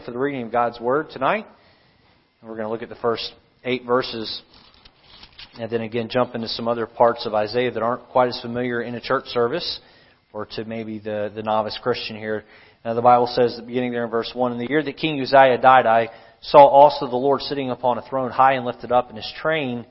for the reading of God's Word tonight. We're going to look at the first eight verses and then again jump into some other parts of Isaiah that aren't quite as familiar in a church service or to maybe the, the novice Christian here. Now the Bible says, the beginning there in verse 1, In the year that King Uzziah died, I saw also the Lord sitting upon a throne high and lifted up, and his train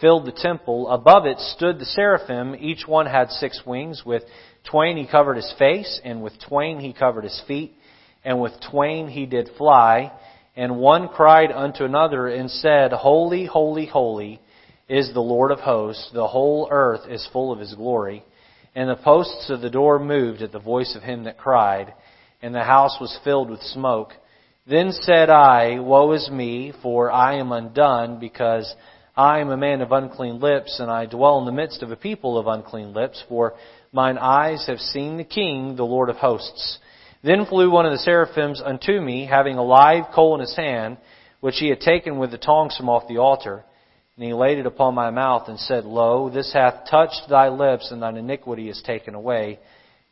filled the temple. Above it stood the seraphim. Each one had six wings. With twain he covered his face, and with twain he covered his feet and with twain he did fly, and one cried unto another and said, Holy, holy, holy is the Lord of hosts, the whole earth is full of his glory. And the posts of the door moved at the voice of him that cried, and the house was filled with smoke. Then said I, Woe is me, for I am undone, because I am a man of unclean lips, and I dwell in the midst of a people of unclean lips, for mine eyes have seen the King, the Lord of hosts. Then flew one of the seraphims unto me, having a live coal in his hand, which he had taken with the tongs from off the altar. And he laid it upon my mouth and said, Lo, this hath touched thy lips, and thine iniquity is taken away,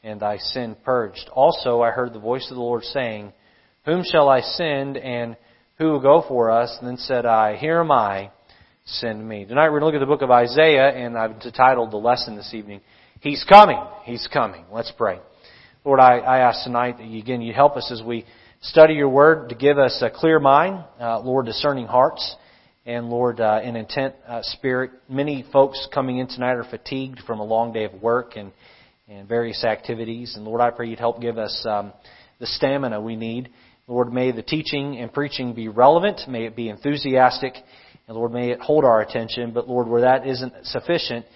and thy sin purged. Also I heard the voice of the Lord saying, Whom shall I send, and who will go for us? And then said I, Here am I, send me. Tonight we're going to look at the book of Isaiah, and I've entitled the lesson this evening, He's coming, He's coming. Let's pray. Lord, I, I ask tonight that you, again, you help us as we study your word to give us a clear mind, uh, Lord, discerning hearts, and Lord, uh, an intent uh, spirit. Many folks coming in tonight are fatigued from a long day of work and, and various activities. And Lord, I pray you'd help give us um, the stamina we need. Lord, may the teaching and preaching be relevant. May it be enthusiastic. And Lord, may it hold our attention. But Lord, where that isn't sufficient,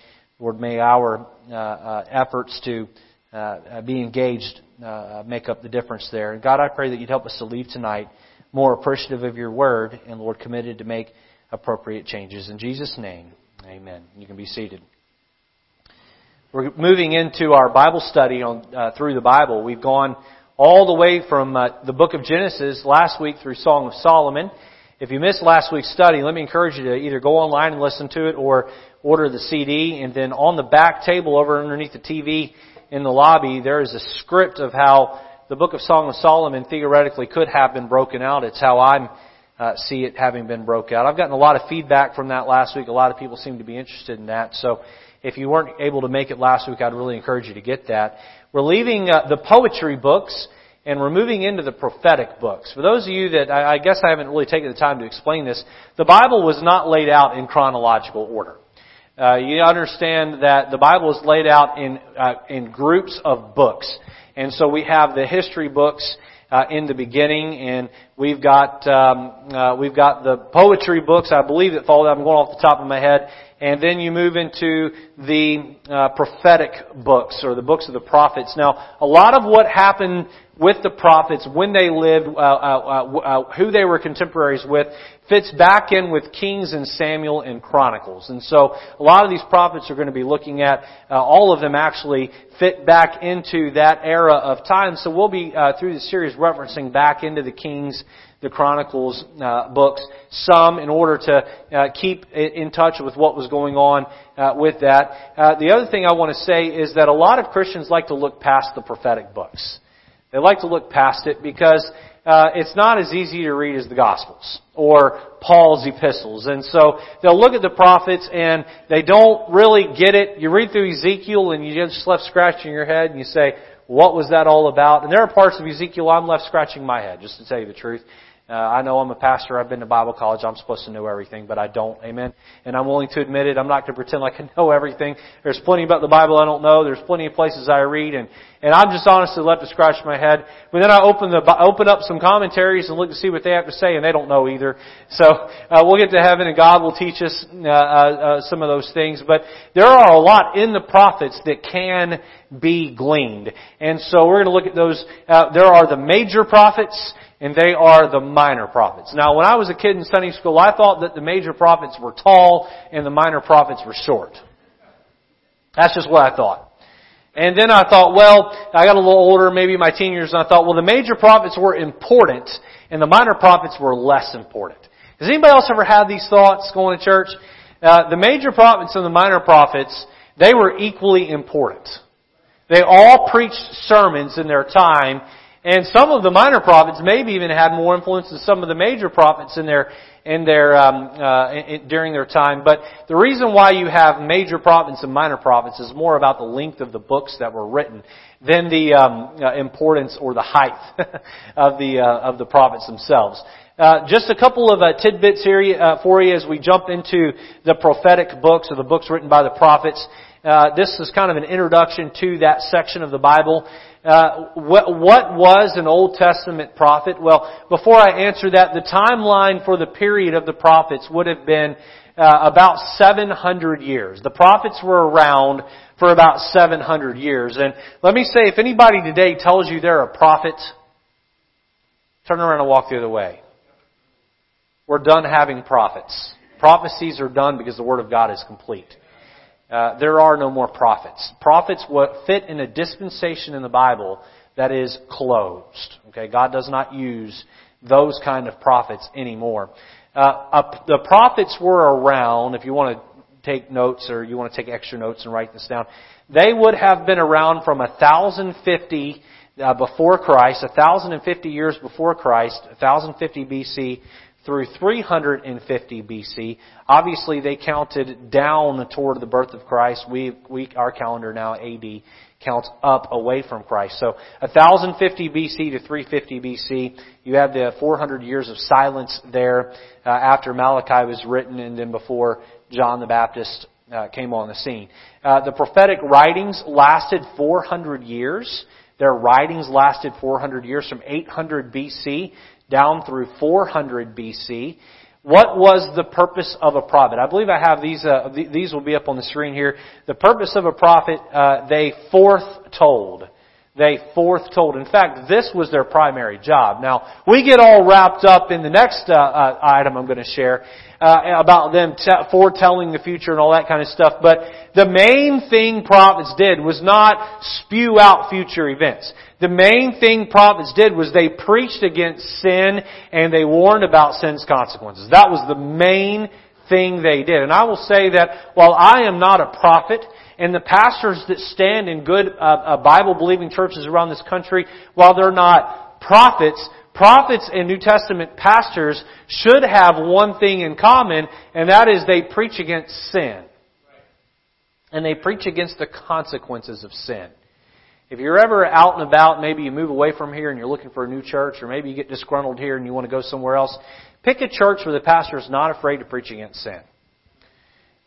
Lord, may our uh, uh, efforts to uh, be engaged uh, make up the difference there. And God, I pray that you'd help us to leave tonight more appreciative of your word and, Lord, committed to make appropriate changes. In Jesus' name, amen. You can be seated. We're moving into our Bible study on uh, through the Bible. We've gone all the way from uh, the book of Genesis last week through Song of Solomon. If you missed last week's study, let me encourage you to either go online and listen to it or order the CD. And then on the back table over underneath the TV in the lobby, there is a script of how the book of Song of Solomon theoretically could have been broken out. It's how I uh, see it having been broke out. I've gotten a lot of feedback from that last week. A lot of people seem to be interested in that. So if you weren't able to make it last week, I'd really encourage you to get that. We're leaving uh, the poetry books and we're moving into the prophetic books. For those of you that, I, I guess I haven't really taken the time to explain this, the Bible was not laid out in chronological order. Uh, you understand that the Bible is laid out in uh, in groups of books, and so we have the history books uh, in the beginning, and we've got um, uh, we've got the poetry books. I believe that fall. I'm going off the top of my head, and then you move into the uh, prophetic books or the books of the prophets. Now, a lot of what happened with the prophets when they lived, uh, uh, uh, who they were contemporaries with, fits back in with Kings and Samuel and Chronicles. And so a lot of these prophets are going to be looking at, uh, all of them actually fit back into that era of time. So we'll be, uh, through the series, referencing back into the Kings, the Chronicles uh, books, some in order to uh, keep in touch with what was going on uh, with that. Uh, the other thing I want to say is that a lot of Christians like to look past the prophetic books. They like to look past it because uh, it's not as easy to read as the Gospels or Paul's epistles. And so they'll look at the prophets and they don't really get it. You read through Ezekiel and you just left scratching your head and you say, what was that all about? And there are parts of Ezekiel I'm left scratching my head, just to tell you the truth. Uh, I know I'm a pastor. I've been to Bible college. I'm supposed to know everything, but I don't. Amen. And I'm willing to admit it. I'm not going to pretend like I know everything. There's plenty about the Bible I don't know. There's plenty of places I read, and and I'm just honestly left to scratch my head. But then I open the open up some commentaries and look to see what they have to say, and they don't know either. So uh, we'll get to heaven, and God will teach us uh, uh, uh, some of those things. But there are a lot in the prophets that can be gleaned, and so we're going to look at those. Uh, there are the major prophets and they are the minor prophets. Now, when I was a kid in Sunday school, I thought that the major prophets were tall and the minor prophets were short. That's just what I thought. And then I thought, well, I got a little older, maybe my teen years, and I thought, well, the major prophets were important and the minor prophets were less important. Has anybody else ever had these thoughts going to church? Uh, the major prophets and the minor prophets, they were equally important. They all preached sermons in their time And some of the minor prophets maybe even had more influence than some of the major prophets in their in their um, uh, in, during their time. But the reason why you have major prophets and minor prophets is more about the length of the books that were written than the um, uh, importance or the height of the uh, of the prophets themselves. Uh, just a couple of uh, tidbits here uh, for you as we jump into the prophetic books or the books written by the prophets. Uh, this is kind of an introduction to that section of the Bible. Uh, what, what, was an Old Testament prophet? Well, before I answer that, the timeline for the period of the prophets would have been uh, about 700 years. The prophets were around for about 700 years. And let me say, if anybody today tells you they're a prophet, turn around and walk the other way. We're done having prophets. Prophecies are done because the Word of God is complete. Uh, there are no more prophets. Prophets fit in a dispensation in the Bible that is closed. Okay, God does not use those kind of prophets anymore. Uh, the prophets were around. If you want to take notes or you want to take extra notes and write this down, they would have been around from 1050 uh, before Christ, 1050 years before Christ, 1050 BC through 350 BC. Obviously, they counted down toward the birth of Christ. We, we, our calendar now, AD, counts up away from Christ. So 1050 BC to 350 BC, you have the 400 years of silence there uh, after Malachi was written and then before John the Baptist uh, came on the scene. Uh, the prophetic writings lasted 400 years. Their writings lasted 400 years from 800 BC down through 400 BC. What was the purpose of a prophet? I believe I have these. Uh, these will be up on the screen here. The purpose of a prophet, uh, they foretold. They foretold. In fact, this was their primary job. Now, we get all wrapped up in the next uh, uh item I'm going to share uh, about them t- foretelling the future and all that kind of stuff. But the main thing prophets did was not spew out future events. The main thing prophets did was they preached against sin and they warned about sin's consequences. That was the main thing they did. And I will say that while I am not a prophet, and the pastors that stand in good uh, uh, Bible believing churches around this country, while they're not prophets, prophets and New Testament pastors should have one thing in common, and that is they preach against sin. And they preach against the consequences of sin. If you're ever out and about, maybe you move away from here and you're looking for a new church, or maybe you get disgruntled here and you want to go somewhere else, pick a church where the pastor is not afraid to preach against sin.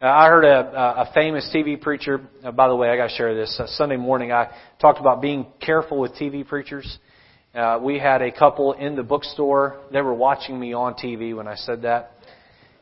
Uh, I heard a, a famous TV preacher. Uh, by the way, I got to share this. Uh, Sunday morning, I talked about being careful with TV preachers. Uh, we had a couple in the bookstore. They were watching me on TV when I said that.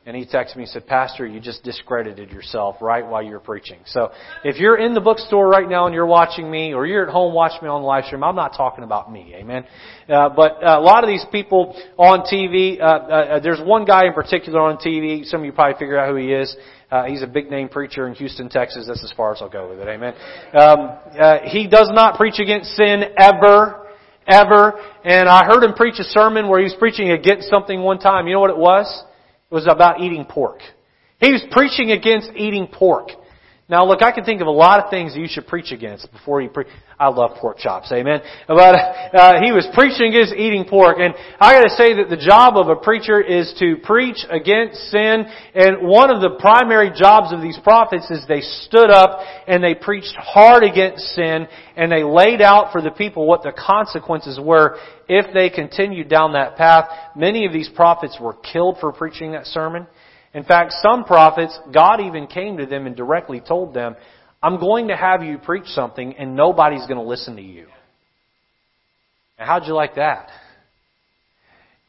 And he texted me and said, Pastor, you just discredited yourself right while you were preaching. So if you're in the bookstore right now and you're watching me, or you're at home watching me on the live stream, I'm not talking about me. Amen. Uh, but uh, a lot of these people on TV, uh, uh, there's one guy in particular on TV. Some of you probably figure out who he is. Uh, he's a big name preacher in Houston, Texas. That's as far as I'll go with it. Amen. Um, uh, he does not preach against sin ever, ever. And I heard him preach a sermon where he was preaching against something one time. You know what it was? Was about eating pork. He was preaching against eating pork. Now, look, I can think of a lot of things that you should preach against before you preach. I love pork chops, amen. But uh, he was preaching against eating pork, and I got to say that the job of a preacher is to preach against sin. And one of the primary jobs of these prophets is they stood up and they preached hard against sin, and they laid out for the people what the consequences were if they continued down that path. Many of these prophets were killed for preaching that sermon. In fact, some prophets, God even came to them and directly told them, I'm going to have you preach something and nobody's going to listen to you. Now, how'd you like that?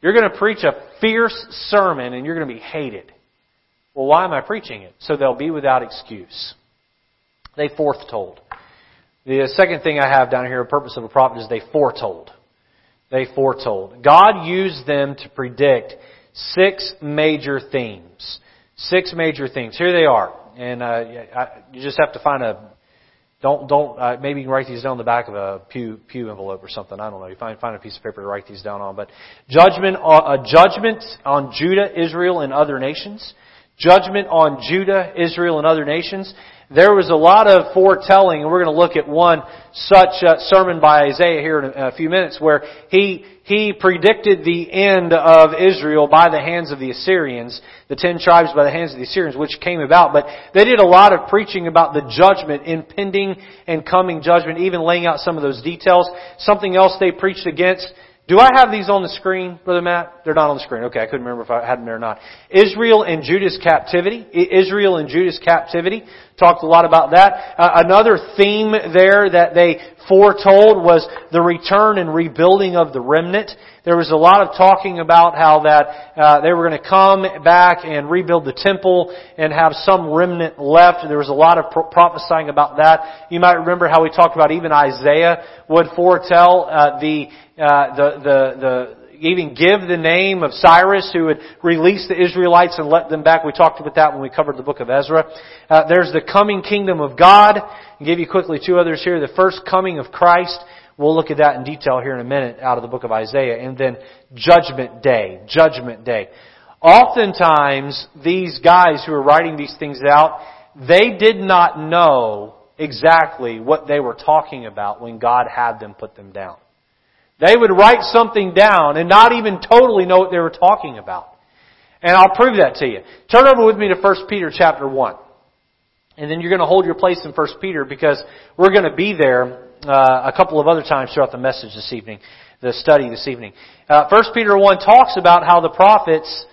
You're going to preach a fierce sermon and you're going to be hated. Well, why am I preaching it? So they'll be without excuse. They foretold. The second thing I have down here, the purpose of a prophet is they foretold. They foretold. God used them to predict six major themes. Six major themes. Here they are. And uh, I, you just have to find a don't don't uh, maybe you can write these down on the back of a pew pew envelope or something. I don't know. You find find a piece of paper to write these down on. But judgment uh, a judgment on Judah, Israel, and other nations. Judgment on Judah, Israel, and other nations. There was a lot of foretelling, and we're going to look at one such uh, sermon by Isaiah here in a, a few minutes, where he he predicted the end of Israel by the hands of the Assyrians, the ten tribes by the hands of the Assyrians, which came about. But they did a lot of preaching about the judgment, impending and coming judgment, even laying out some of those details. Something else they preached against do I have these on the screen, Brother Matt? They're not on the screen. Okay, I couldn't remember if I had them there or not. Israel and Judah's captivity. Israel and Judah's captivity. Talked a lot about that. Uh, another theme there that they foretold was the return and rebuilding of the remnant. There was a lot of talking about how that uh, they were going to come back and rebuild the temple and have some remnant left. There was a lot of pro- prophesying about that. You might remember how we talked about even Isaiah would foretell uh, the uh, the, the, the, even give the name of Cyrus who would release the Israelites and let them back. We talked about that when we covered the book of Ezra. Uh, there's the coming kingdom of God. I'll give you quickly two others here. The first coming of Christ. We'll look at that in detail here in a minute out of the book of Isaiah. And then judgment day. Judgment day. Oftentimes, these guys who are writing these things out, they did not know exactly what they were talking about when God had them put them down. They would write something down and not even totally know what they were talking about. And I'll prove that to you. Turn over with me to 1 Peter chapter 1. And then you're going to hold your place in 1 Peter because we're going to be there uh, a couple of other times throughout the message this evening, the study this evening. Uh, 1 Peter 1 talks about how the prophets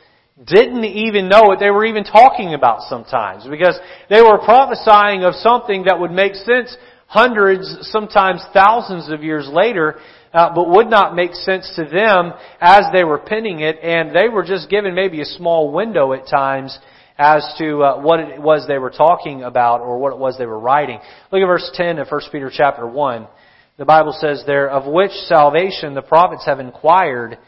didn't even know what they were even talking about sometimes because they were prophesying of something that would make sense hundreds, sometimes thousands of years later, uh, but would not make sense to them as they were penning it, and they were just given maybe a small window at times as to uh, what it was they were talking about or what it was they were writing. Look at verse 10 of 1 Peter chapter 1. The Bible says there, of which salvation the prophets have inquired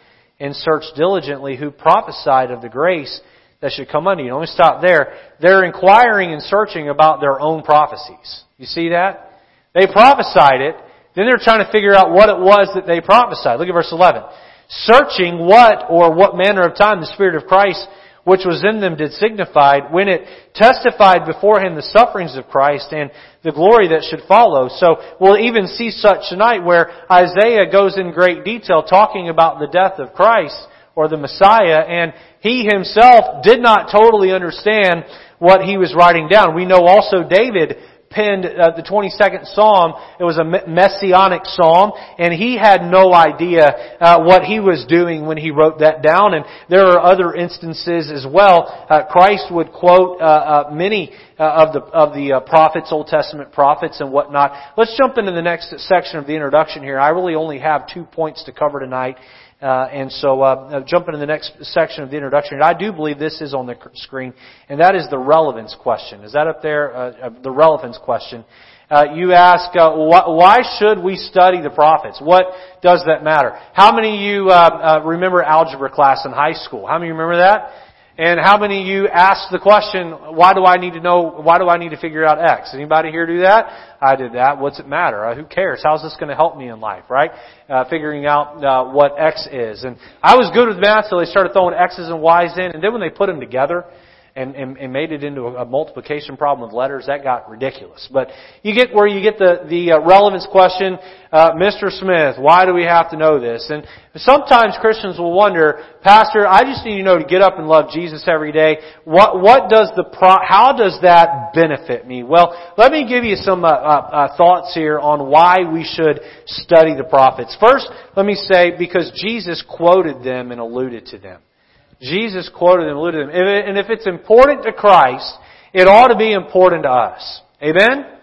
and searched diligently who prophesied of the grace that should come unto you. Let me stop there. They're inquiring and searching about their own prophecies. You see that? They prophesied it, then they're trying to figure out what it was that they prophesied. Look at verse 11. Searching what or what manner of time the Spirit of Christ which was in them did signify when it testified beforehand the sufferings of Christ and the glory that should follow. So we'll even see such tonight where Isaiah goes in great detail talking about the death of Christ or the Messiah and he himself did not totally understand what he was writing down. We know also David penned uh, the 22nd Psalm. It was a messianic psalm, and he had no idea uh, what he was doing when he wrote that down. And there are other instances as well. Uh, Christ would quote uh, uh, many uh, of the of the prophets, Old Testament prophets, and whatnot. Let's jump into the next section of the introduction here. I really only have two points to cover tonight. Uh, and so, uh, jumping to the next section of the introduction, I do believe this is on the screen, and that is the relevance question. Is that up there? Uh, uh the relevance question. Uh, you ask, uh, wh- why should we study the prophets? What does that matter? How many of you remember algebra class in high school? How many remember that? And how many of you asked the question, why do I need to know, why do I need to figure out X? Anybody here do that? I did that. What's it matter? Uh, who cares? How's this going to help me in life, right? Uh, figuring out uh, what X is. And I was good with math, so they started throwing X's and Y's in, and then when they put them together, and, and, and made it into a, multiplication problem with letters, that got ridiculous. But you get where you get the, the uh, relevance question, uh, Mr. Smith, why do we have to know this? And sometimes Christians will wonder, Pastor, I just need to know to get up and love Jesus every day. What, what does the pro, how does that benefit me? Well, let me give you some uh, uh, uh thoughts here on why we should study the prophets. First, let me say, because Jesus quoted them and alluded to them. Jesus quoted them, alluded to them. And if it's important to Christ, it ought to be important to us. Amen?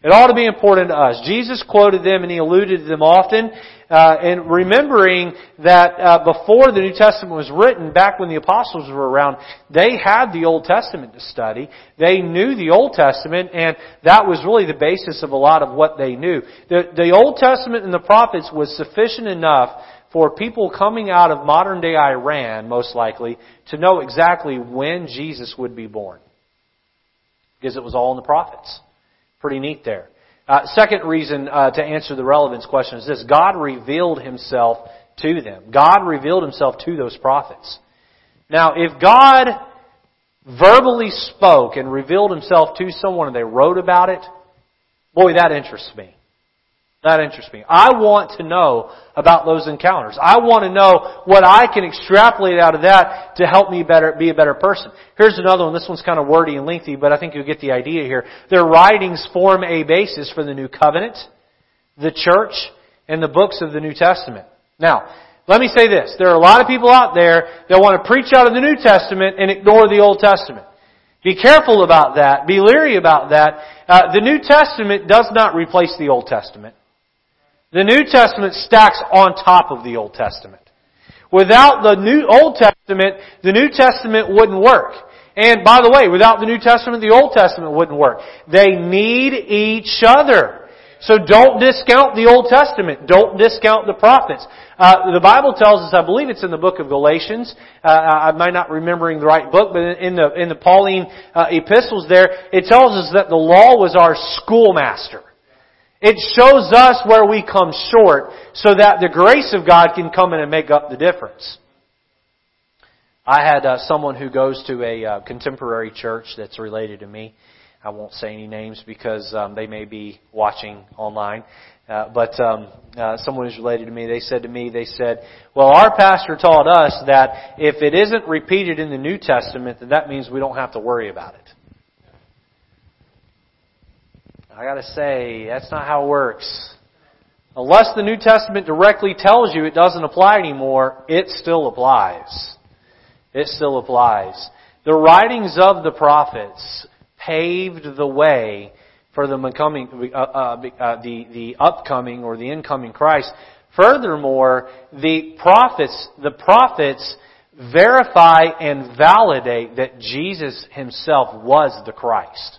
It ought to be important to us. Jesus quoted them and he alluded to them often. Uh, and remembering that uh, before the New Testament was written, back when the apostles were around, they had the Old Testament to study. They knew the Old Testament, and that was really the basis of a lot of what they knew. The, the Old Testament and the prophets was sufficient enough for people coming out of modern day Iran, most likely, to know exactly when Jesus would be born. Because it was all in the prophets. Pretty neat there. Uh, second reason uh, to answer the relevance question is this God revealed himself to them. God revealed himself to those prophets. Now, if God verbally spoke and revealed himself to someone and they wrote about it, boy, that interests me. That interests me. I want to know about those encounters. I want to know what I can extrapolate out of that to help me better, be a better person. Here's another one. This one's kind of wordy and lengthy, but I think you'll get the idea here. Their writings form a basis for the New Covenant, the church, and the books of the New Testament. Now, let me say this. There are a lot of people out there that want to preach out of the New Testament and ignore the Old Testament. Be careful about that. Be leery about that. Uh, the New Testament does not replace the Old Testament. The New Testament stacks on top of the Old Testament. Without the New Old Testament, the New Testament wouldn't work. And by the way, without the New Testament, the Old Testament wouldn't work. They need each other. So don't discount the Old Testament. Don't discount the prophets. Uh, the Bible tells us, I believe it's in the book of Galatians. Uh, I might not remembering the right book, but in the in the Pauline uh, epistles, there it tells us that the law was our schoolmaster. It shows us where we come short so that the grace of God can come in and make up the difference. I had uh, someone who goes to a uh, contemporary church that's related to me. I won't say any names because um, they may be watching online. Uh, but um, uh, someone who's related to me, they said to me, they said, "Well, our pastor taught us that if it isn't repeated in the New Testament, then that means we don't have to worry about it." I gotta say, that's not how it works. Unless the New Testament directly tells you it doesn't apply anymore, it still applies. It still applies. The writings of the prophets paved the way for the becoming, uh, uh, uh, the, the upcoming or the incoming Christ. Furthermore, the prophets, the prophets verify and validate that Jesus himself was the Christ.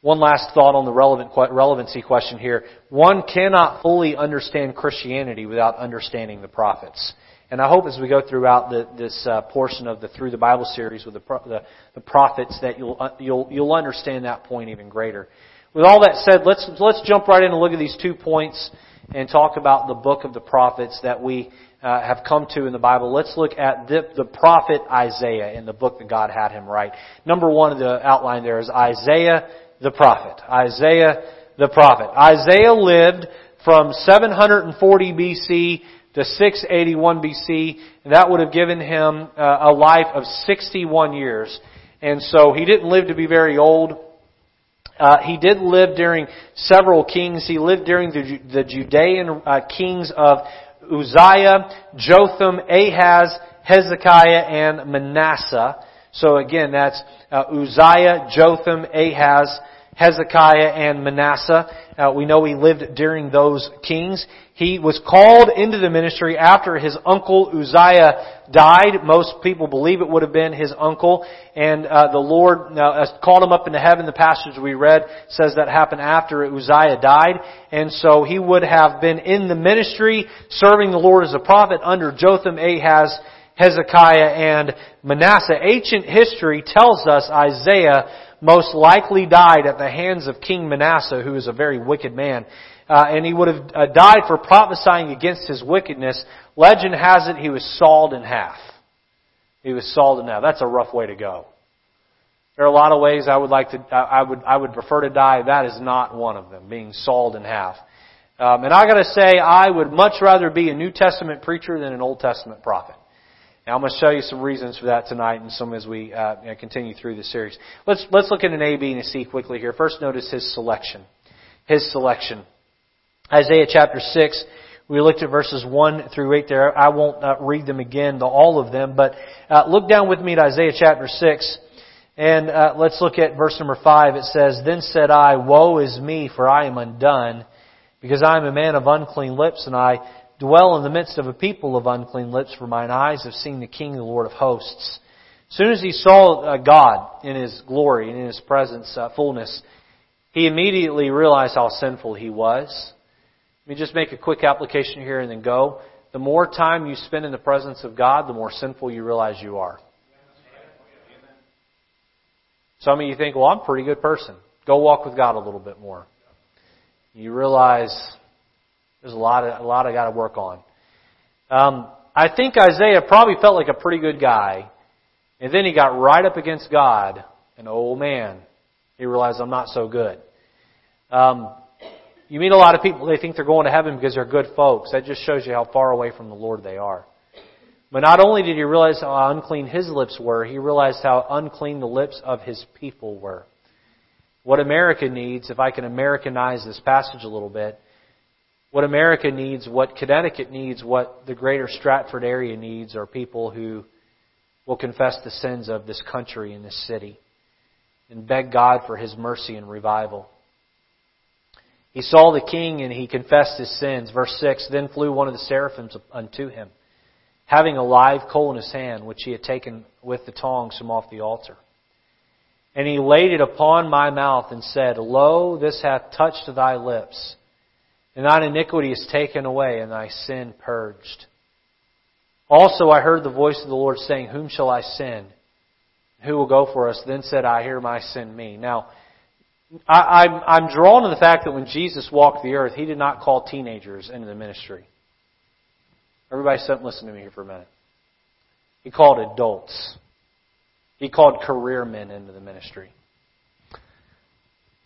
One last thought on the relevant, relevancy question here. One cannot fully understand Christianity without understanding the prophets. And I hope as we go throughout the, this uh, portion of the Through the Bible series with the, the, the prophets that you'll, uh, you'll, you'll understand that point even greater. With all that said, let's, let's jump right in and look at these two points and talk about the book of the prophets that we uh, have come to in the Bible. Let's look at the, the prophet Isaiah in the book that God had him write. Number one of the outline there is Isaiah the prophet. Isaiah the prophet. Isaiah lived from 740 BC to 681 BC, and that would have given him uh, a life of 61 years. And so he didn't live to be very old. Uh, he did live during several kings. He lived during the, the Judean uh, kings of Uzziah, Jotham, Ahaz, Hezekiah, and Manasseh. So again, that's uh, Uzziah, Jotham, Ahaz, Hezekiah, and Manasseh. Uh, we know he lived during those kings. He was called into the ministry after his uncle Uzziah died. Most people believe it would have been his uncle. And uh, the Lord uh, called him up into heaven. The passage we read says that happened after Uzziah died. And so he would have been in the ministry, serving the Lord as a prophet under Jotham, Ahaz, Hezekiah, and Manasseh. Ancient history tells us Isaiah most likely died at the hands of King Manasseh, who is a very wicked man. Uh, and he would have uh, died for prophesying against his wickedness. Legend has it he was sawed in half. He was sawed in half. That's a rough way to go. There are a lot of ways I would like to, I would, I would prefer to die. That is not one of them, being sawed in half. Um, and I gotta say, I would much rather be a New Testament preacher than an Old Testament prophet. Now I'm going to show you some reasons for that tonight and some as we uh, continue through the series. Let's, let's look at an A, B, and a C quickly here. First notice his selection. His selection. Isaiah chapter 6, we looked at verses 1 through 8 there. I won't uh, read them again, the, all of them, but uh, look down with me at Isaiah chapter 6. And uh, let's look at verse number 5. It says, Then said I, Woe is me, for I am undone, because I am a man of unclean lips, and I dwell in the midst of a people of unclean lips, for mine eyes have seen the King, the Lord of hosts. As soon as he saw uh, God in his glory and in his presence, uh, fullness, he immediately realized how sinful he was. Let me just make a quick application here and then go. The more time you spend in the presence of God, the more sinful you realize you are. Some of you think, well, I'm a pretty good person. Go walk with God a little bit more. You realize there's a lot of, a lot I got to work on. Um, I think Isaiah probably felt like a pretty good guy And then he got right up against God, and oh man, he realized I'm not so good. Um, you meet a lot of people, they think they're going to heaven because they're good folks. That just shows you how far away from the Lord they are. But not only did he realize how unclean his lips were, he realized how unclean the lips of his people were. What America needs, if I can Americanize this passage a little bit, what America needs, what Connecticut needs, what the greater Stratford area needs are people who will confess the sins of this country and this city and beg God for His mercy and revival. He saw the king and he confessed his sins. Verse 6 Then flew one of the seraphims unto him, having a live coal in his hand, which he had taken with the tongs from off the altar. And he laid it upon my mouth and said, Lo, this hath touched thy lips and thine iniquity is taken away, and thy sin purged. Also I heard the voice of the Lord saying, Whom shall I send? Who will go for us? Then said I, Here my send me. Now, I, I'm, I'm drawn to the fact that when Jesus walked the earth, he did not call teenagers into the ministry. Everybody sit and listen to me here for a minute. He called adults. He called career men into the ministry.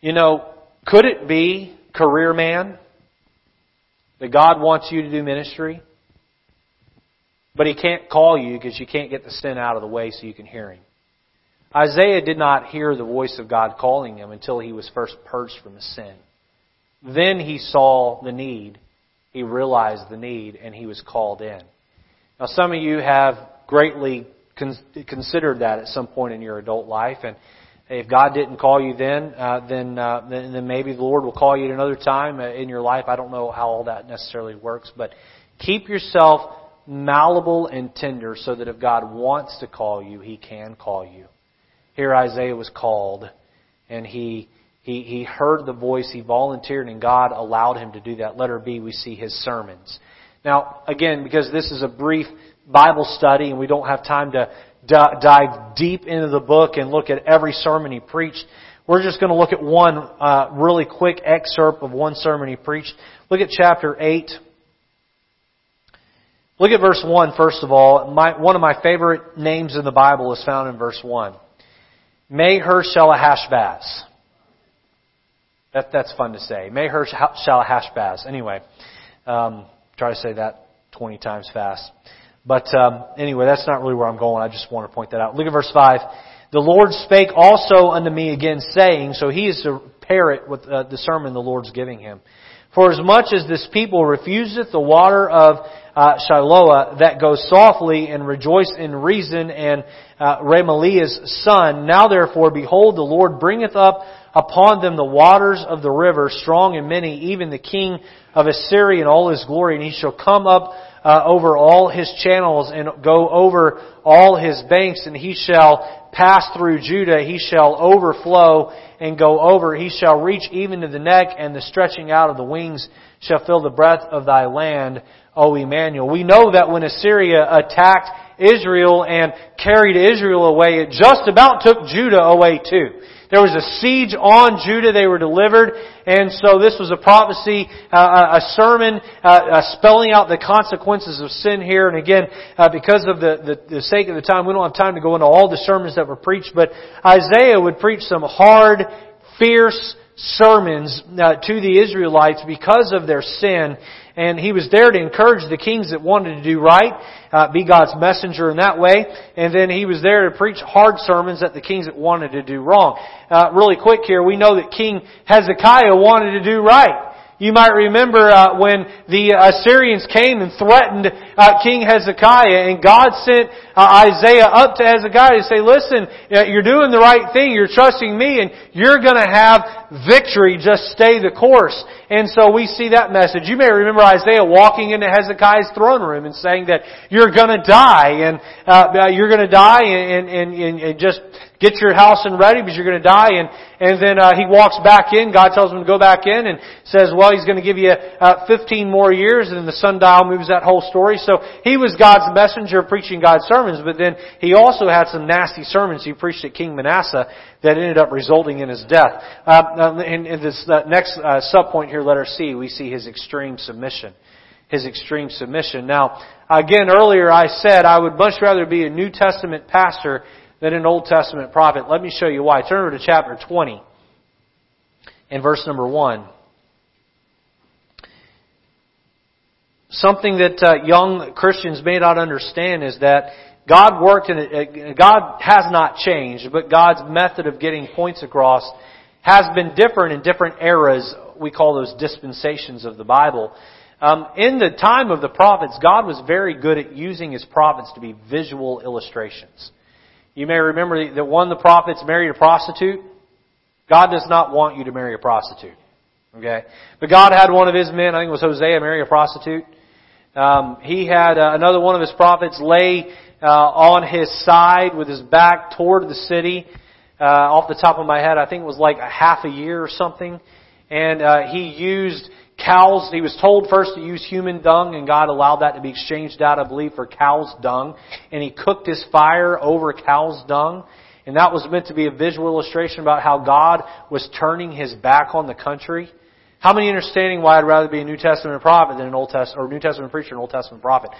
You know, could it be career man that God wants you to do ministry, but He can't call you because you can't get the sin out of the way so you can hear Him. Isaiah did not hear the voice of God calling him until he was first purged from his sin. Then he saw the need, he realized the need, and he was called in. Now, some of you have greatly considered that at some point in your adult life, and if God didn't call you then, uh, then, uh, then then maybe the Lord will call you at another time uh, in your life. I don't know how all that necessarily works, but keep yourself malleable and tender so that if God wants to call you, He can call you. Here Isaiah was called, and he he he heard the voice, he volunteered, and God allowed him to do that. Letter B, we see his sermons. Now, again, because this is a brief Bible study and we don't have time to dive deep into the book and look at every sermon he preached. We're just going to look at one uh, really quick excerpt of one sermon he preached. Look at chapter 8. Look at verse 1 first of all. My, one of my favorite names in the Bible is found in verse 1. Meher Shalahashbaz. That, that's fun to say. Meher Shalahashbaz. Anyway, um, try to say that 20 times fast. But um, anyway, that's not really where I'm going. I just want to point that out. Look at verse 5. The Lord spake also unto me again, saying, so he is to parrot with uh, the sermon the Lord's giving him. For as much as this people refuseth the water of uh, Shiloah that goes softly and rejoice in Rezin and uh, Remaliah's son, now therefore, behold, the Lord bringeth up upon them the waters of the river, strong and many, even the king of Assyria in all his glory, and he shall come up uh, over all his channels and go over all his banks, and he shall pass through Judah. He shall overflow and go over. He shall reach even to the neck, and the stretching out of the wings shall fill the breadth of thy land, O Emmanuel. We know that when Assyria attacked Israel and carried Israel away, it just about took Judah away too. There was a siege on Judah. They were delivered. And so this was a prophecy, uh, a sermon, uh, uh, spelling out the consequences of sin here. And again, uh, because of the, the, the sake of the time, we don't have time to go into all the sermons that were preached, but Isaiah would preach some hard, fierce sermons uh, to the Israelites because of their sin and he was there to encourage the kings that wanted to do right, uh, be God's messenger in that way, and then he was there to preach hard sermons at the kings that wanted to do wrong. Uh, really quick here, we know that King Hezekiah wanted to do right. You might remember uh, when the Assyrians came and threatened uh, King Hezekiah, and God sent uh, Isaiah up to Hezekiah to say, "Listen, uh, you're doing the right thing. You're trusting me, and you're going to have victory. Just stay the course." And so we see that message. You may remember Isaiah walking into Hezekiah's throne room and saying that you're going to die, and uh, you're going to die, and, and, and, and just Get your house and ready because you're going to die. And, and then uh, he walks back in. God tells him to go back in and says, well, he's going to give you uh, 15 more years. And then the sundial moves that whole story. So he was God's messenger preaching God's sermons. But then he also had some nasty sermons he preached at King Manasseh that ended up resulting in his death. Uh, in, in this uh, next uh, subpoint here, letter C, we see his extreme submission his extreme submission. Now, again, earlier I said I would much rather be a New Testament pastor than an Old Testament prophet. Let me show you why. Turn over to chapter 20 and verse number 1. Something that uh, young Christians may not understand is that God worked in it, God has not changed, but God's method of getting points across has been different in different eras. We call those dispensations of the Bible. Um, in the time of the prophets, God was very good at using His prophets to be visual illustrations. You may remember that one of the prophets married a prostitute. God does not want you to marry a prostitute. Okay? But God had one of His men, I think it was Hosea, marry a prostitute. Um, he had uh, another one of his prophets lay uh, on his side with his back toward the city. Uh, off the top of my head, I think it was like a half a year or something. And uh, he used cows. He was told first to use human dung, and God allowed that to be exchanged out, I believe, for cow's dung. And he cooked his fire over cow's dung. And that was meant to be a visual illustration about how God was turning his back on the country. How many understanding why I'd rather be a New Testament prophet than an Old Testament, or New Testament preacher than an Old Testament prophet?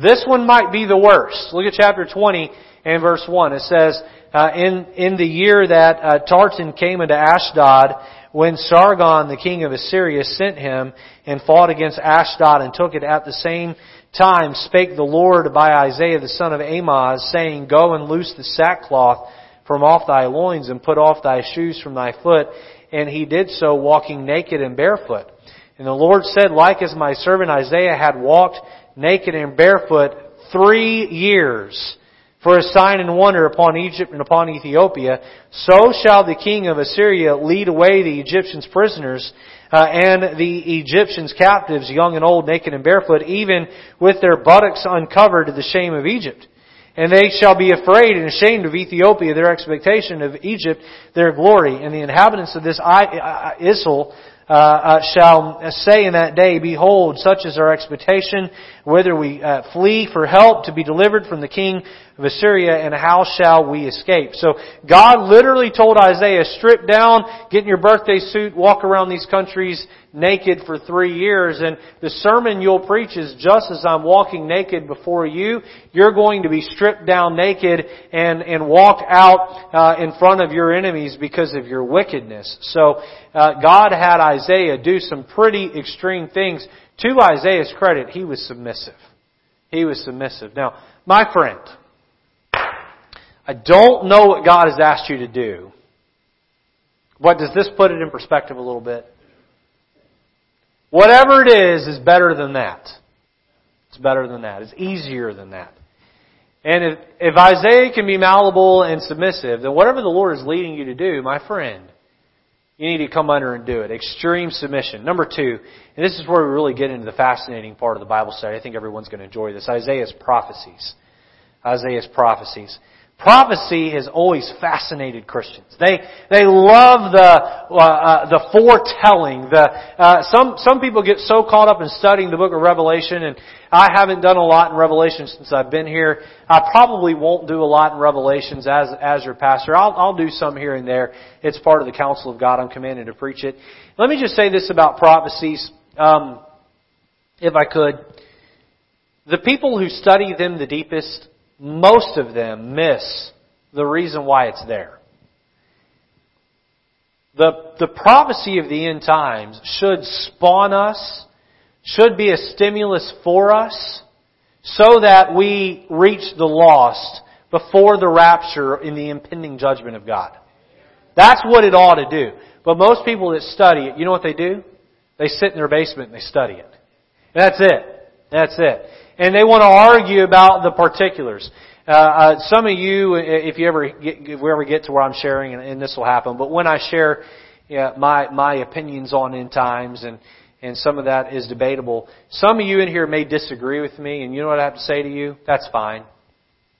This one might be the worst. Look at chapter 20 and verse 1. It says, uh, in, in the year that uh, Tartan came into Ashdod, when Sargon, the king of Assyria, sent him and fought against Ashdod and took it at the same time, spake the Lord by Isaiah the son of Amoz, saying, Go and loose the sackcloth from off thy loins and put off thy shoes from thy foot and he did so walking naked and barefoot. And the Lord said, like as my servant Isaiah had walked naked and barefoot three years for a sign and wonder upon Egypt and upon Ethiopia, so shall the king of Assyria lead away the Egyptians prisoners uh, and the Egyptians captives, young and old, naked and barefoot, even with their buttocks uncovered to the shame of Egypt. And they shall be afraid and ashamed of Ethiopia, their expectation of Egypt, their glory. And the inhabitants of this Isle uh, uh, shall say in that day, Behold, such is our expectation, whether we uh, flee for help to be delivered from the king of Assyria, and how shall we escape? So God literally told Isaiah, strip down, get in your birthday suit, walk around these countries naked for three years, and the sermon you'll preach is just as I'm walking naked before you, you're going to be stripped down naked and, and walk out uh, in front of your enemies because of your wickedness. So uh, God had Isaiah do some pretty extreme things. To Isaiah's credit, he was submissive. He was submissive. Now, my friend, I don't know what God has asked you to do. What does this put it in perspective a little bit? Whatever it is, is better than that. It's better than that. It's easier than that. And if, if Isaiah can be malleable and submissive, then whatever the Lord is leading you to do, my friend, you need to come under and do it. Extreme submission. Number two, and this is where we really get into the fascinating part of the Bible study. I think everyone's going to enjoy this. Isaiah's prophecies. Isaiah's prophecies. Prophecy has always fascinated Christians. They they love the uh, uh, the foretelling. The uh, some some people get so caught up in studying the book of Revelation, and I haven't done a lot in Revelation since I've been here. I probably won't do a lot in Revelations as as your pastor. I'll I'll do some here and there. It's part of the counsel of God. I'm commanded to preach it. Let me just say this about prophecies, um, if I could. The people who study them the deepest most of them miss the reason why it's there. The, the prophecy of the end times should spawn us, should be a stimulus for us, so that we reach the lost before the rapture in the impending judgment of God. That's what it ought to do. But most people that study it, you know what they do? They sit in their basement and they study it. That's it. That's it and they want to argue about the particulars. Uh, uh, some of you, if you ever get, if we ever get to where I'm sharing, and, and this will happen, but when I share yeah, my my opinions on end times and and some of that is debatable. Some of you in here may disagree with me, and you know what I have to say to you? That's fine.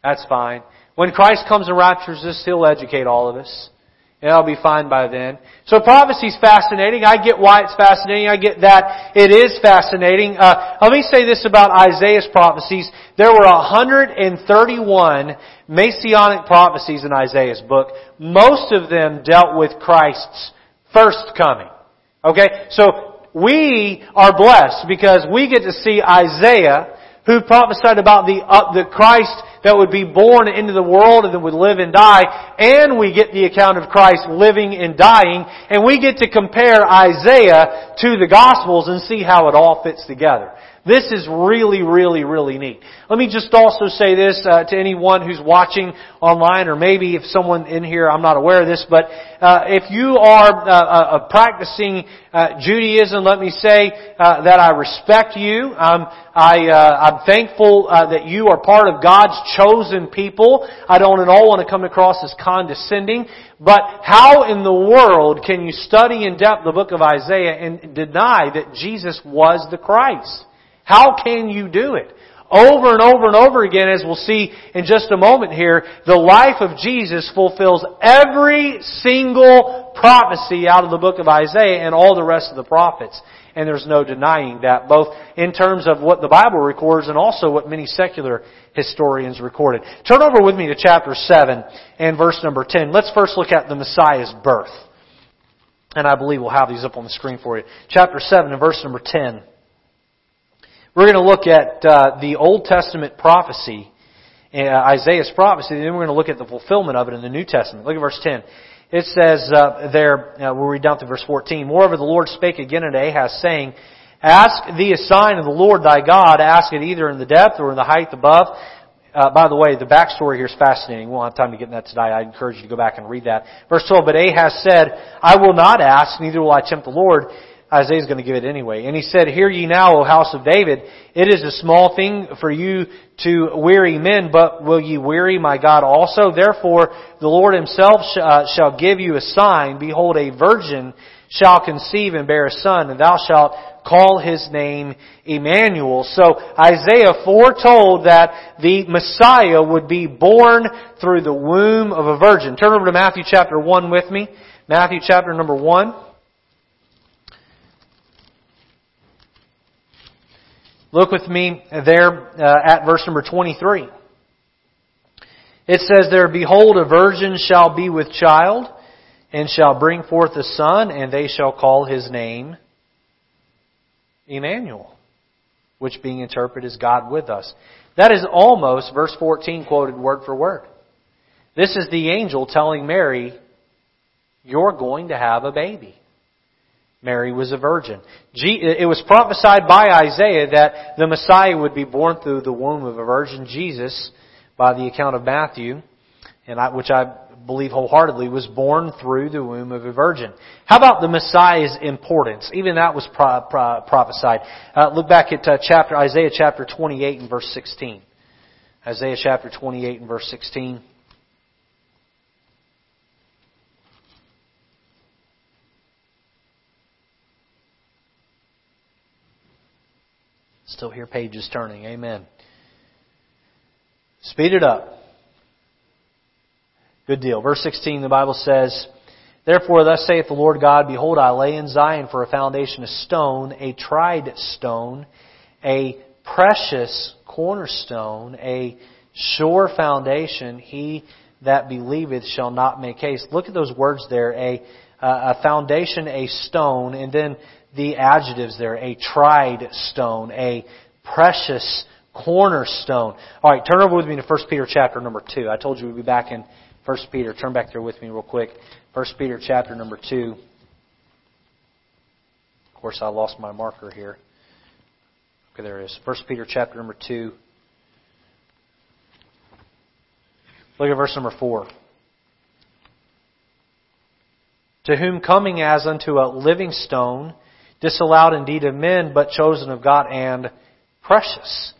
That's fine. When Christ comes and raptures us, He'll educate all of us. And I'll be fine by then. So prophecy's fascinating. I get why it's fascinating. I get that it is fascinating. Uh, let me say this about Isaiah's prophecies. There were 131 messianic prophecies in Isaiah's book. Most of them dealt with Christ's first coming. Okay? So we are blessed because we get to see Isaiah who prophesied about the, uh, the Christ that would be born into the world and that would live and die, and we get the account of Christ living and dying, and we get to compare Isaiah to the Gospels and see how it all fits together. This is really, really, really neat. Let me just also say this uh, to anyone who's watching online, or maybe if someone in here, I'm not aware of this, but uh, if you are uh, uh, uh practicing uh, Judaism, let me say that I respect you. Um, I, I'm thankful that you are part of God's chosen people. I don't at all want to come across as condescending, but how in the world can you study in depth the book of Isaiah and deny that Jesus was the Christ? How can you do it? Over and over and over again, as we'll see in just a moment here, the life of Jesus fulfills every single prophecy out of the book of Isaiah and all the rest of the prophets. And there's no denying that, both in terms of what the Bible records and also what many secular historians recorded. Turn over with me to chapter 7 and verse number 10. Let's first look at the Messiah's birth. And I believe we'll have these up on the screen for you. Chapter 7 and verse number 10. We're going to look at uh, the Old Testament prophecy, uh, Isaiah's prophecy, and then we're going to look at the fulfillment of it in the New Testament. Look at verse 10. It says uh, there, uh, we'll read down to verse 14. Moreover, the Lord spake again unto Ahaz, saying, Ask thee a sign of the Lord thy God, ask it either in the depth or in the height above. Uh, by the way, the backstory here is fascinating. We won't have time to get into that today. I encourage you to go back and read that. Verse 12, But Ahaz said, I will not ask, neither will I tempt the Lord. Isaiah's going to give it anyway. And he said, Hear ye now, O house of David, it is a small thing for you to weary men, but will ye weary my God also? Therefore, the Lord himself sh- uh, shall give you a sign. Behold, a virgin shall conceive and bear a son, and thou shalt call his name Immanuel. So Isaiah foretold that the Messiah would be born through the womb of a virgin. Turn over to Matthew chapter 1 with me. Matthew chapter number 1. Look with me there uh, at verse number 23. It says there, Behold, a virgin shall be with child, and shall bring forth a son, and they shall call his name Emmanuel, which being interpreted is God with us. That is almost, verse 14 quoted word for word. This is the angel telling Mary, You're going to have a baby. Mary was a virgin. It was prophesied by Isaiah that the Messiah would be born through the womb of a virgin, Jesus, by the account of Matthew, and I, which I believe wholeheartedly was born through the womb of a virgin. How about the Messiah's importance? Even that was pro, pro, prophesied. Uh, look back at uh, chapter Isaiah chapter 28 and verse 16. Isaiah chapter 28 and verse 16. Still hear pages turning. Amen. Speed it up. Good deal. Verse 16, the Bible says, Therefore, thus saith the Lord God, Behold, I lay in Zion for a foundation a stone, a tried stone, a precious cornerstone, a sure foundation. He that believeth shall not make haste. Look at those words there. A, a foundation, a stone, and then the adjectives there. A tried stone, a precious cornerstone. Alright, turn over with me to 1 Peter chapter number 2. I told you we'd be back in 1 Peter. Turn back there with me real quick. 1 Peter chapter number 2. Of course, I lost my marker here. Okay, there it is. 1 Peter chapter number 2. Look at verse number 4. To whom coming as unto a living stone, disallowed indeed of men, but chosen of God and precious.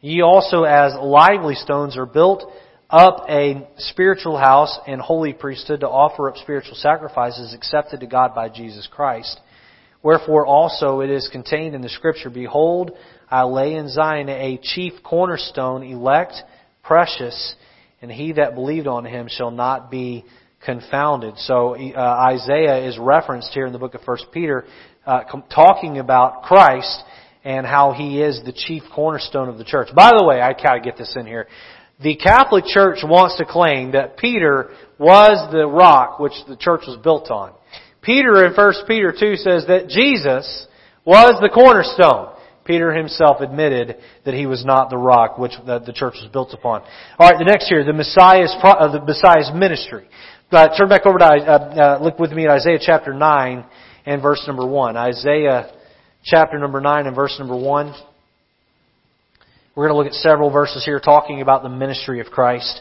Ye also as lively stones are built up a spiritual house and holy priesthood to offer up spiritual sacrifices accepted to God by Jesus Christ. Wherefore also it is contained in the scripture, Behold, I lay in Zion a chief cornerstone, elect, precious, and he that believed on him shall not be confounded. So uh, Isaiah is referenced here in the book of First Peter uh, talking about Christ and how he is the chief cornerstone of the church. By the way, I gotta get this in here. The Catholic Church wants to claim that Peter was the rock which the church was built on. Peter in 1 Peter 2 says that Jesus was the cornerstone. Peter himself admitted that he was not the rock which the, church was built upon. All right, the next here, the Messiah's uh, the Messiah's ministry. Uh, turn back over to uh, uh, look with me at Isaiah chapter nine and verse number one. Isaiah chapter number nine and verse number one. We're going to look at several verses here talking about the ministry of Christ.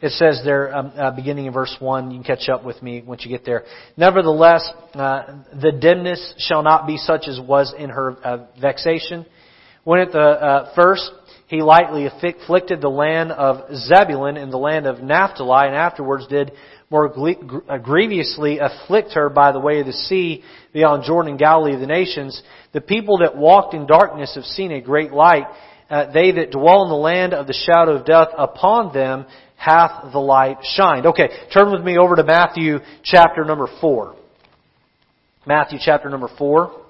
It says there, um, uh, beginning in verse 1, you can catch up with me once you get there. Nevertheless, uh, the dimness shall not be such as was in her uh, vexation. When at the uh, first he lightly afflicted the land of Zebulun and the land of Naphtali, and afterwards did more uh, grievously afflict her by the way of the sea beyond Jordan and Galilee of the nations. The people that walked in darkness have seen a great light. Uh, they that dwell in the land of the shadow of death, upon them hath the light shined. Okay, turn with me over to Matthew chapter number 4. Matthew chapter number 4.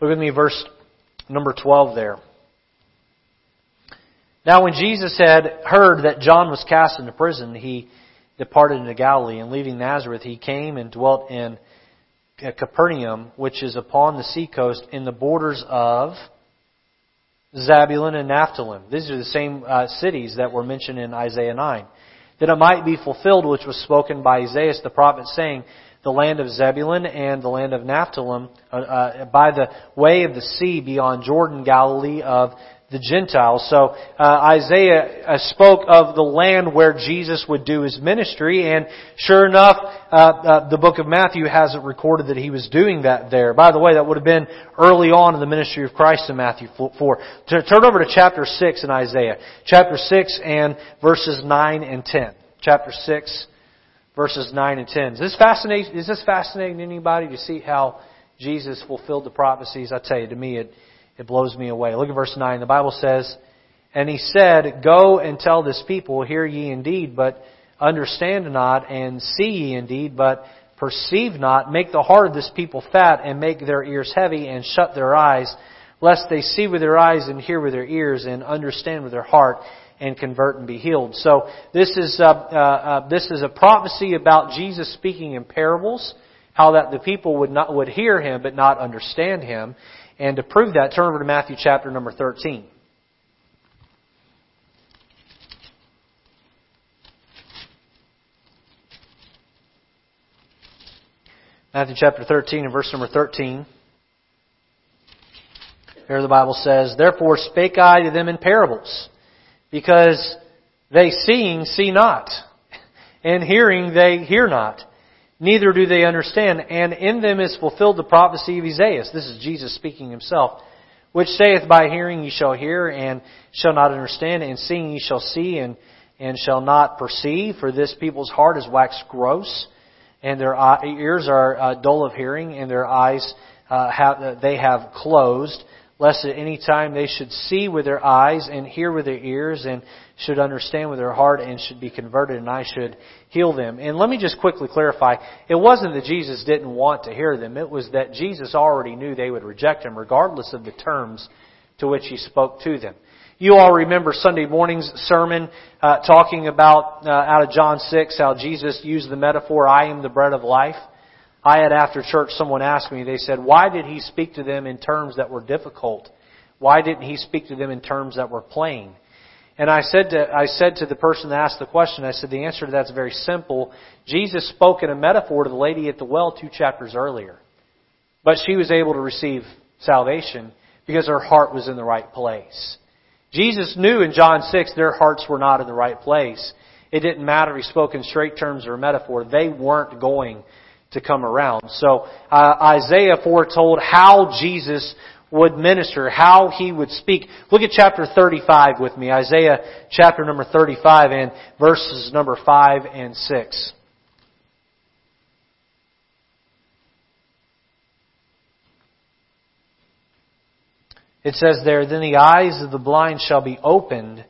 Look with me, verse number 12 there. Now when Jesus had heard that John was cast into prison, he departed into Galilee, and leaving Nazareth, he came and dwelt in Capernaum, which is upon the seacoast in the borders of Zabulon and Naphtali. These are the same uh, cities that were mentioned in Isaiah 9. That it might be fulfilled which was spoken by Isaiah the prophet saying, the land of Zebulun and the land of Naphtali, uh, uh, by the way of the sea beyond Jordan, Galilee of the Gentiles. So uh, Isaiah uh, spoke of the land where Jesus would do his ministry, and sure enough, uh, the book of Matthew has it recorded that he was doing that there. By the way, that would have been early on in the ministry of Christ in Matthew 4. Turn over to chapter 6 in Isaiah. Chapter 6 and verses 9 and 10. Chapter 6, verses 9 and 10. Is this fascinating, is this fascinating to anybody to see how Jesus fulfilled the prophecies? I tell you, to me it it blows me away. Look at verse 9. The Bible says, And he said, Go and tell this people, hear ye indeed, but understand not, and see ye indeed, but perceive not. Make the heart of this people fat, and make their ears heavy, and shut their eyes, lest they see with their eyes, and hear with their ears, and understand with their heart, and convert and be healed. So this is uh, uh, this is a prophecy about Jesus speaking in parables, how that the people would not would hear him but not understand him, and to prove that, turn over to Matthew chapter number 13. Matthew chapter 13 and verse number 13. Here the Bible says, Therefore spake I to them in parables, because they seeing see not, and hearing they hear not neither do they understand. And in them is fulfilled the prophecy of Isaiah. This is Jesus speaking himself. Which saith, By hearing ye shall hear, and shall not understand, and seeing ye shall see, and, and shall not perceive. For this people's heart is waxed gross, and their ears are uh, dull of hearing, and their eyes uh, have, they have closed lest at any time they should see with their eyes and hear with their ears and should understand with their heart and should be converted and I should heal them. And let me just quickly clarify, it wasn't that Jesus didn't want to hear them, it was that Jesus already knew they would reject him regardless of the terms to which he spoke to them. You all remember Sunday morning's sermon uh, talking about uh, out of John 6 how Jesus used the metaphor, I am the bread of life. I had after church someone asked me, they said, why did he speak to them in terms that were difficult? Why didn't he speak to them in terms that were plain? And I said to, I said to the person that asked the question, I said, the answer to that's very simple. Jesus spoke in a metaphor to the lady at the well two chapters earlier. But she was able to receive salvation because her heart was in the right place. Jesus knew in John 6 their hearts were not in the right place. It didn't matter if he spoke in straight terms or a metaphor. They weren't going to come around. So uh, Isaiah foretold how Jesus would minister, how he would speak. Look at chapter 35 with me, Isaiah chapter number 35 and verses number 5 and 6. It says there, Then the eyes of the blind shall be opened,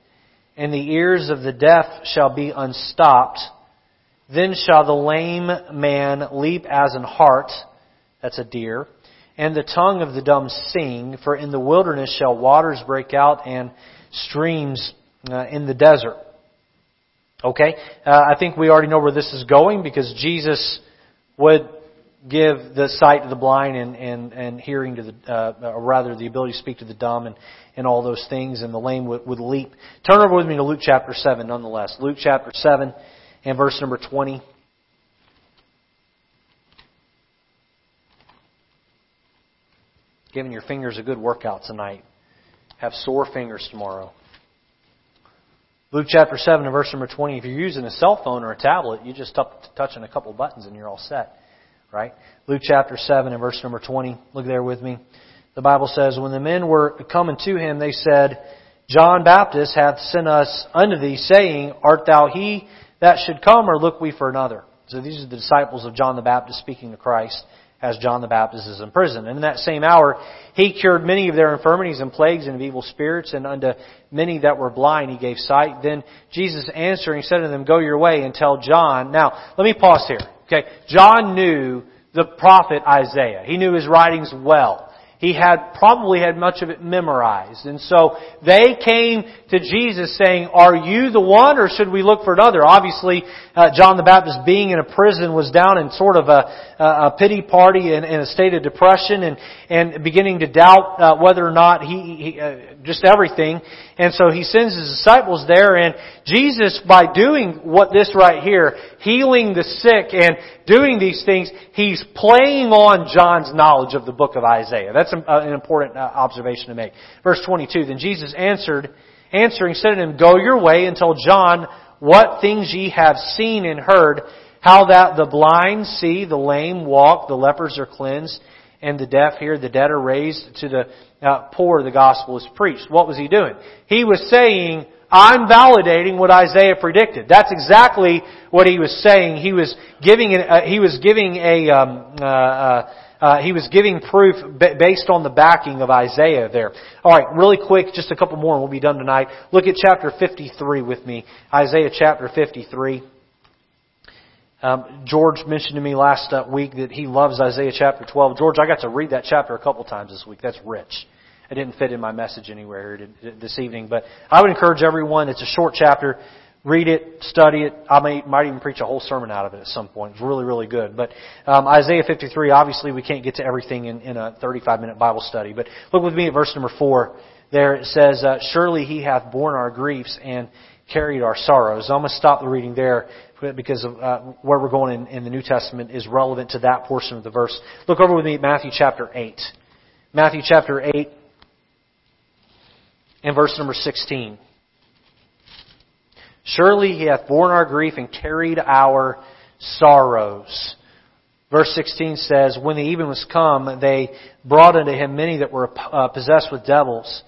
and the ears of the deaf shall be unstopped. Then shall the lame man leap as an hart, that's a deer, and the tongue of the dumb sing, for in the wilderness shall waters break out and streams uh, in the desert. Okay? Uh, I think we already know where this is going because Jesus would give the sight to the blind and, and, and hearing to the, uh, or rather the ability to speak to the dumb and, and all those things, and the lame would, would leap. Turn over with me to Luke chapter 7 nonetheless. Luke chapter 7 and verse number 20. Giving your fingers a good workout tonight. Have sore fingers tomorrow. Luke chapter 7 and verse number 20. If you're using a cell phone or a tablet, you just touch on a couple buttons and you're all set. Right? Luke chapter 7 and verse number 20. Look there with me. The Bible says, When the men were coming to him, they said, John Baptist hath sent us unto thee, saying, Art thou he that should come, or look we for another? So these are the disciples of John the Baptist speaking to Christ as John the Baptist is in prison. And in that same hour, he cured many of their infirmities and plagues and of evil spirits, and unto many that were blind he gave sight. Then Jesus answering said to them, Go your way and tell John. Now, let me pause here. Okay, John knew the prophet Isaiah. He knew his writings well. He had probably had much of it memorized. And so they came to Jesus saying, Are you the one or should we look for another? Obviously, uh, John the Baptist being in a prison was down in sort of a, a pity party and, in, a state of depression and, and beginning to doubt uh, whether or not he, he uh, just everything. And so he sends his disciples there and Jesus, by doing what this right here, healing the sick and doing these things, he's playing on John's knowledge of the book of Isaiah. That's an important uh, observation to make. Verse 22, then Jesus answered, answering said to him, Go your way and tell John what things ye have seen and heard, how that the blind see, the lame walk, the lepers are cleansed, and the deaf hear, the dead are raised, to the uh, poor the gospel is preached. What was he doing? He was saying, I'm validating what Isaiah predicted. That's exactly what he was saying. He was giving, uh, he was giving a, um, uh, uh, uh, he was giving proof based on the backing of Isaiah there. Alright, really quick, just a couple more and we'll be done tonight. Look at chapter 53 with me. Isaiah chapter 53. Um, George mentioned to me last uh, week that he loves Isaiah chapter 12. George, I got to read that chapter a couple times this week. That's rich. It didn't fit in my message anywhere here this evening, but I would encourage everyone. It's a short chapter. Read it, study it. I may, might even preach a whole sermon out of it at some point. It's really, really good. But um, Isaiah 53, obviously we can't get to everything in, in a 35-minute Bible study. But look with me at verse number 4. There it says, uh, Surely he hath borne our griefs and carried our sorrows. I'm going to stop the reading there because of uh, where we're going in, in the New Testament is relevant to that portion of the verse. Look over with me at Matthew chapter 8. Matthew chapter 8 and verse number 16. Surely he hath borne our grief and carried our sorrows. Verse 16 says, When the even was come, they brought unto him many that were uh, possessed with devils,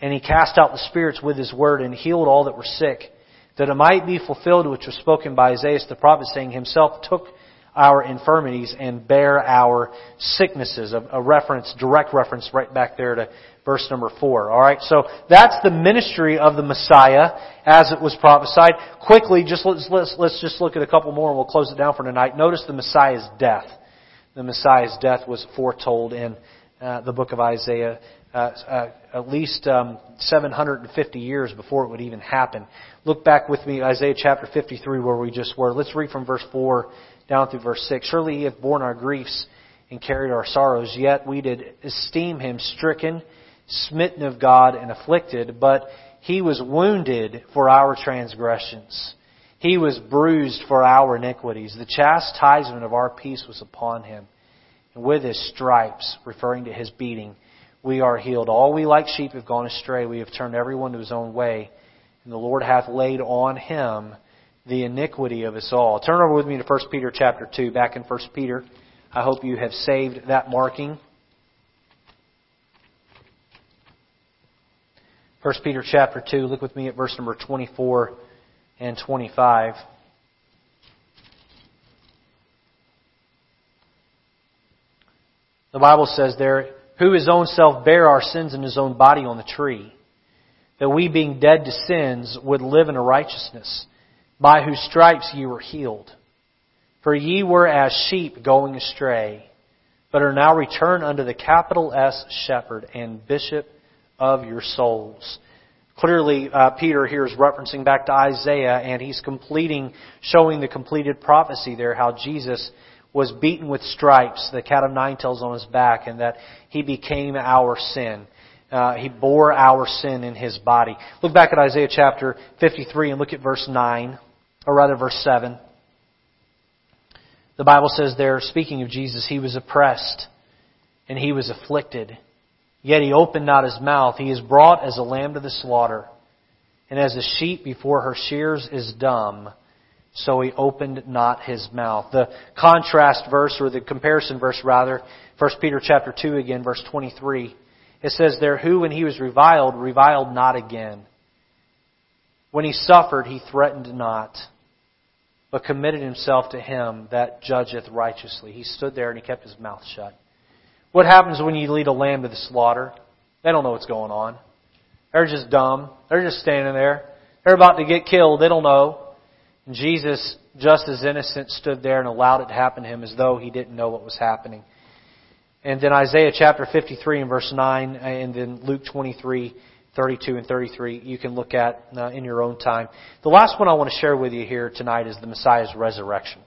and he cast out the spirits with his word and healed all that were sick that it might be fulfilled which was spoken by Isaiah the prophet, saying, Himself took our infirmities and bare our sicknesses. A, reference, direct reference right back there to verse number four. Alright, so that's the ministry of the Messiah as it was prophesied. Quickly, just let's, let's, let's just look at a couple more and we'll close it down for tonight. Notice the Messiah's death. The Messiah's death was foretold in uh, the book of Isaiah uh, uh, at least um, 750 years before it would even happen. Look back with me, Isaiah chapter 53, where we just were. Let's read from verse 4 down through verse 6. Surely he hath borne our griefs and carried our sorrows, yet we did esteem him stricken, smitten of God, and afflicted. But he was wounded for our transgressions. He was bruised for our iniquities. The chastisement of our peace was upon him. And with his stripes, referring to his beating, we are healed. All we like sheep have gone astray. We have turned everyone to his own way. And the Lord hath laid on him the iniquity of us all. Turn over with me to 1 Peter chapter 2, back in 1 Peter. I hope you have saved that marking. 1 Peter chapter 2, look with me at verse number 24 and 25. The Bible says there, who his own self bare our sins in his own body on the tree, that we being dead to sins would live in a righteousness, by whose stripes ye were healed. For ye were as sheep going astray, but are now returned unto the capital S shepherd and bishop of your souls. Clearly, uh, Peter here is referencing back to Isaiah, and he's completing, showing the completed prophecy there, how Jesus was beaten with stripes, the cat of nine tails on his back, and that he became our sin. Uh, he bore our sin in his body. Look back at Isaiah chapter 53 and look at verse 9, or rather verse 7. The Bible says there, speaking of Jesus, he was oppressed and he was afflicted. Yet he opened not his mouth. He is brought as a lamb to the slaughter. And as a sheep before her shears is dumb, so he opened not his mouth. The contrast verse, or the comparison verse rather, 1 Peter chapter 2 again, verse 23. It says there, who when he was reviled, reviled not again. When he suffered, he threatened not, but committed himself to him that judgeth righteously. He stood there and he kept his mouth shut. What happens when you lead a lamb to the slaughter? They don't know what's going on. They're just dumb. They're just standing there. They're about to get killed. They don't know. And Jesus, just as innocent, stood there and allowed it to happen to him as though he didn't know what was happening. And then Isaiah chapter 53 and verse 9, and then Luke 23, 32 and 33, you can look at uh, in your own time. The last one I want to share with you here tonight is the Messiah's resurrection.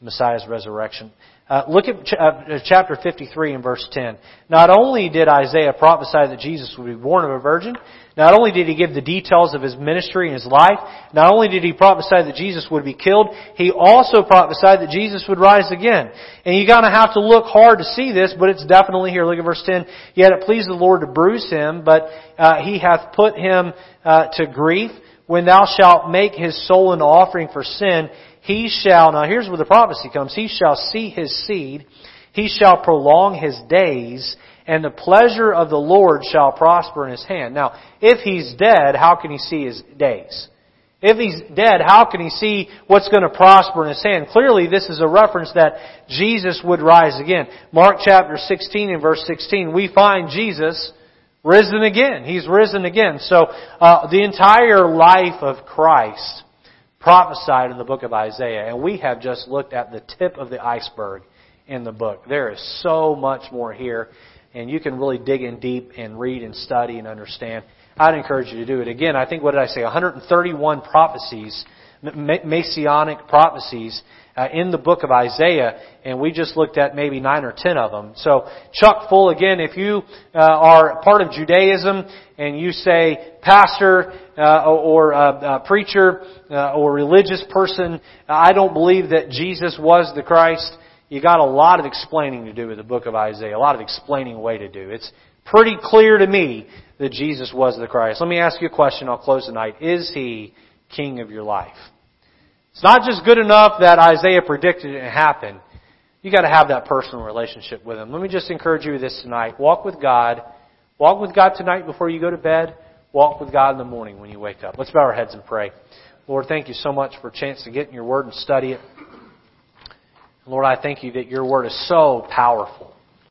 Messiah's resurrection. Uh, look at ch- uh, chapter 53 and verse 10. Not only did Isaiah prophesy that Jesus would be born of a virgin, not only did he give the details of his ministry and his life, not only did he prophesy that Jesus would be killed, he also prophesied that Jesus would rise again. And you're gonna have to look hard to see this, but it's definitely here. Look at verse 10. Yet it pleased the Lord to bruise him, but uh, he hath put him uh, to grief. When thou shalt make his soul an offering for sin, he shall, now here's where the prophecy comes, he shall see his seed, he shall prolong his days, and the pleasure of the Lord shall prosper in his hand. Now, if he's dead, how can he see his days? If he's dead, how can he see what's going to prosper in his hand? Clearly, this is a reference that Jesus would rise again. Mark chapter 16 and verse 16, we find Jesus risen again. He's risen again. So, uh, the entire life of Christ prophesied in the book of Isaiah, and we have just looked at the tip of the iceberg in the book. There is so much more here and you can really dig in deep and read and study and understand. I'd encourage you to do it. Again, I think, what did I say, 131 prophecies, messianic prophecies uh, in the book of Isaiah, and we just looked at maybe nine or ten of them. So, chuck full again, if you uh, are part of Judaism and you say, pastor, uh, or uh, preacher, uh, or religious person, I don't believe that Jesus was the Christ, you got a lot of explaining to do with the book of Isaiah, a lot of explaining way to do. It's pretty clear to me that Jesus was the Christ. Let me ask you a question. I'll close tonight. Is He King of your life? It's not just good enough that Isaiah predicted it and happened. You got to have that personal relationship with Him. Let me just encourage you this tonight. Walk with God. Walk with God tonight before you go to bed. Walk with God in the morning when you wake up. Let's bow our heads and pray. Lord, thank you so much for a chance to get in your Word and study it. Lord, I thank you that your word is so powerful.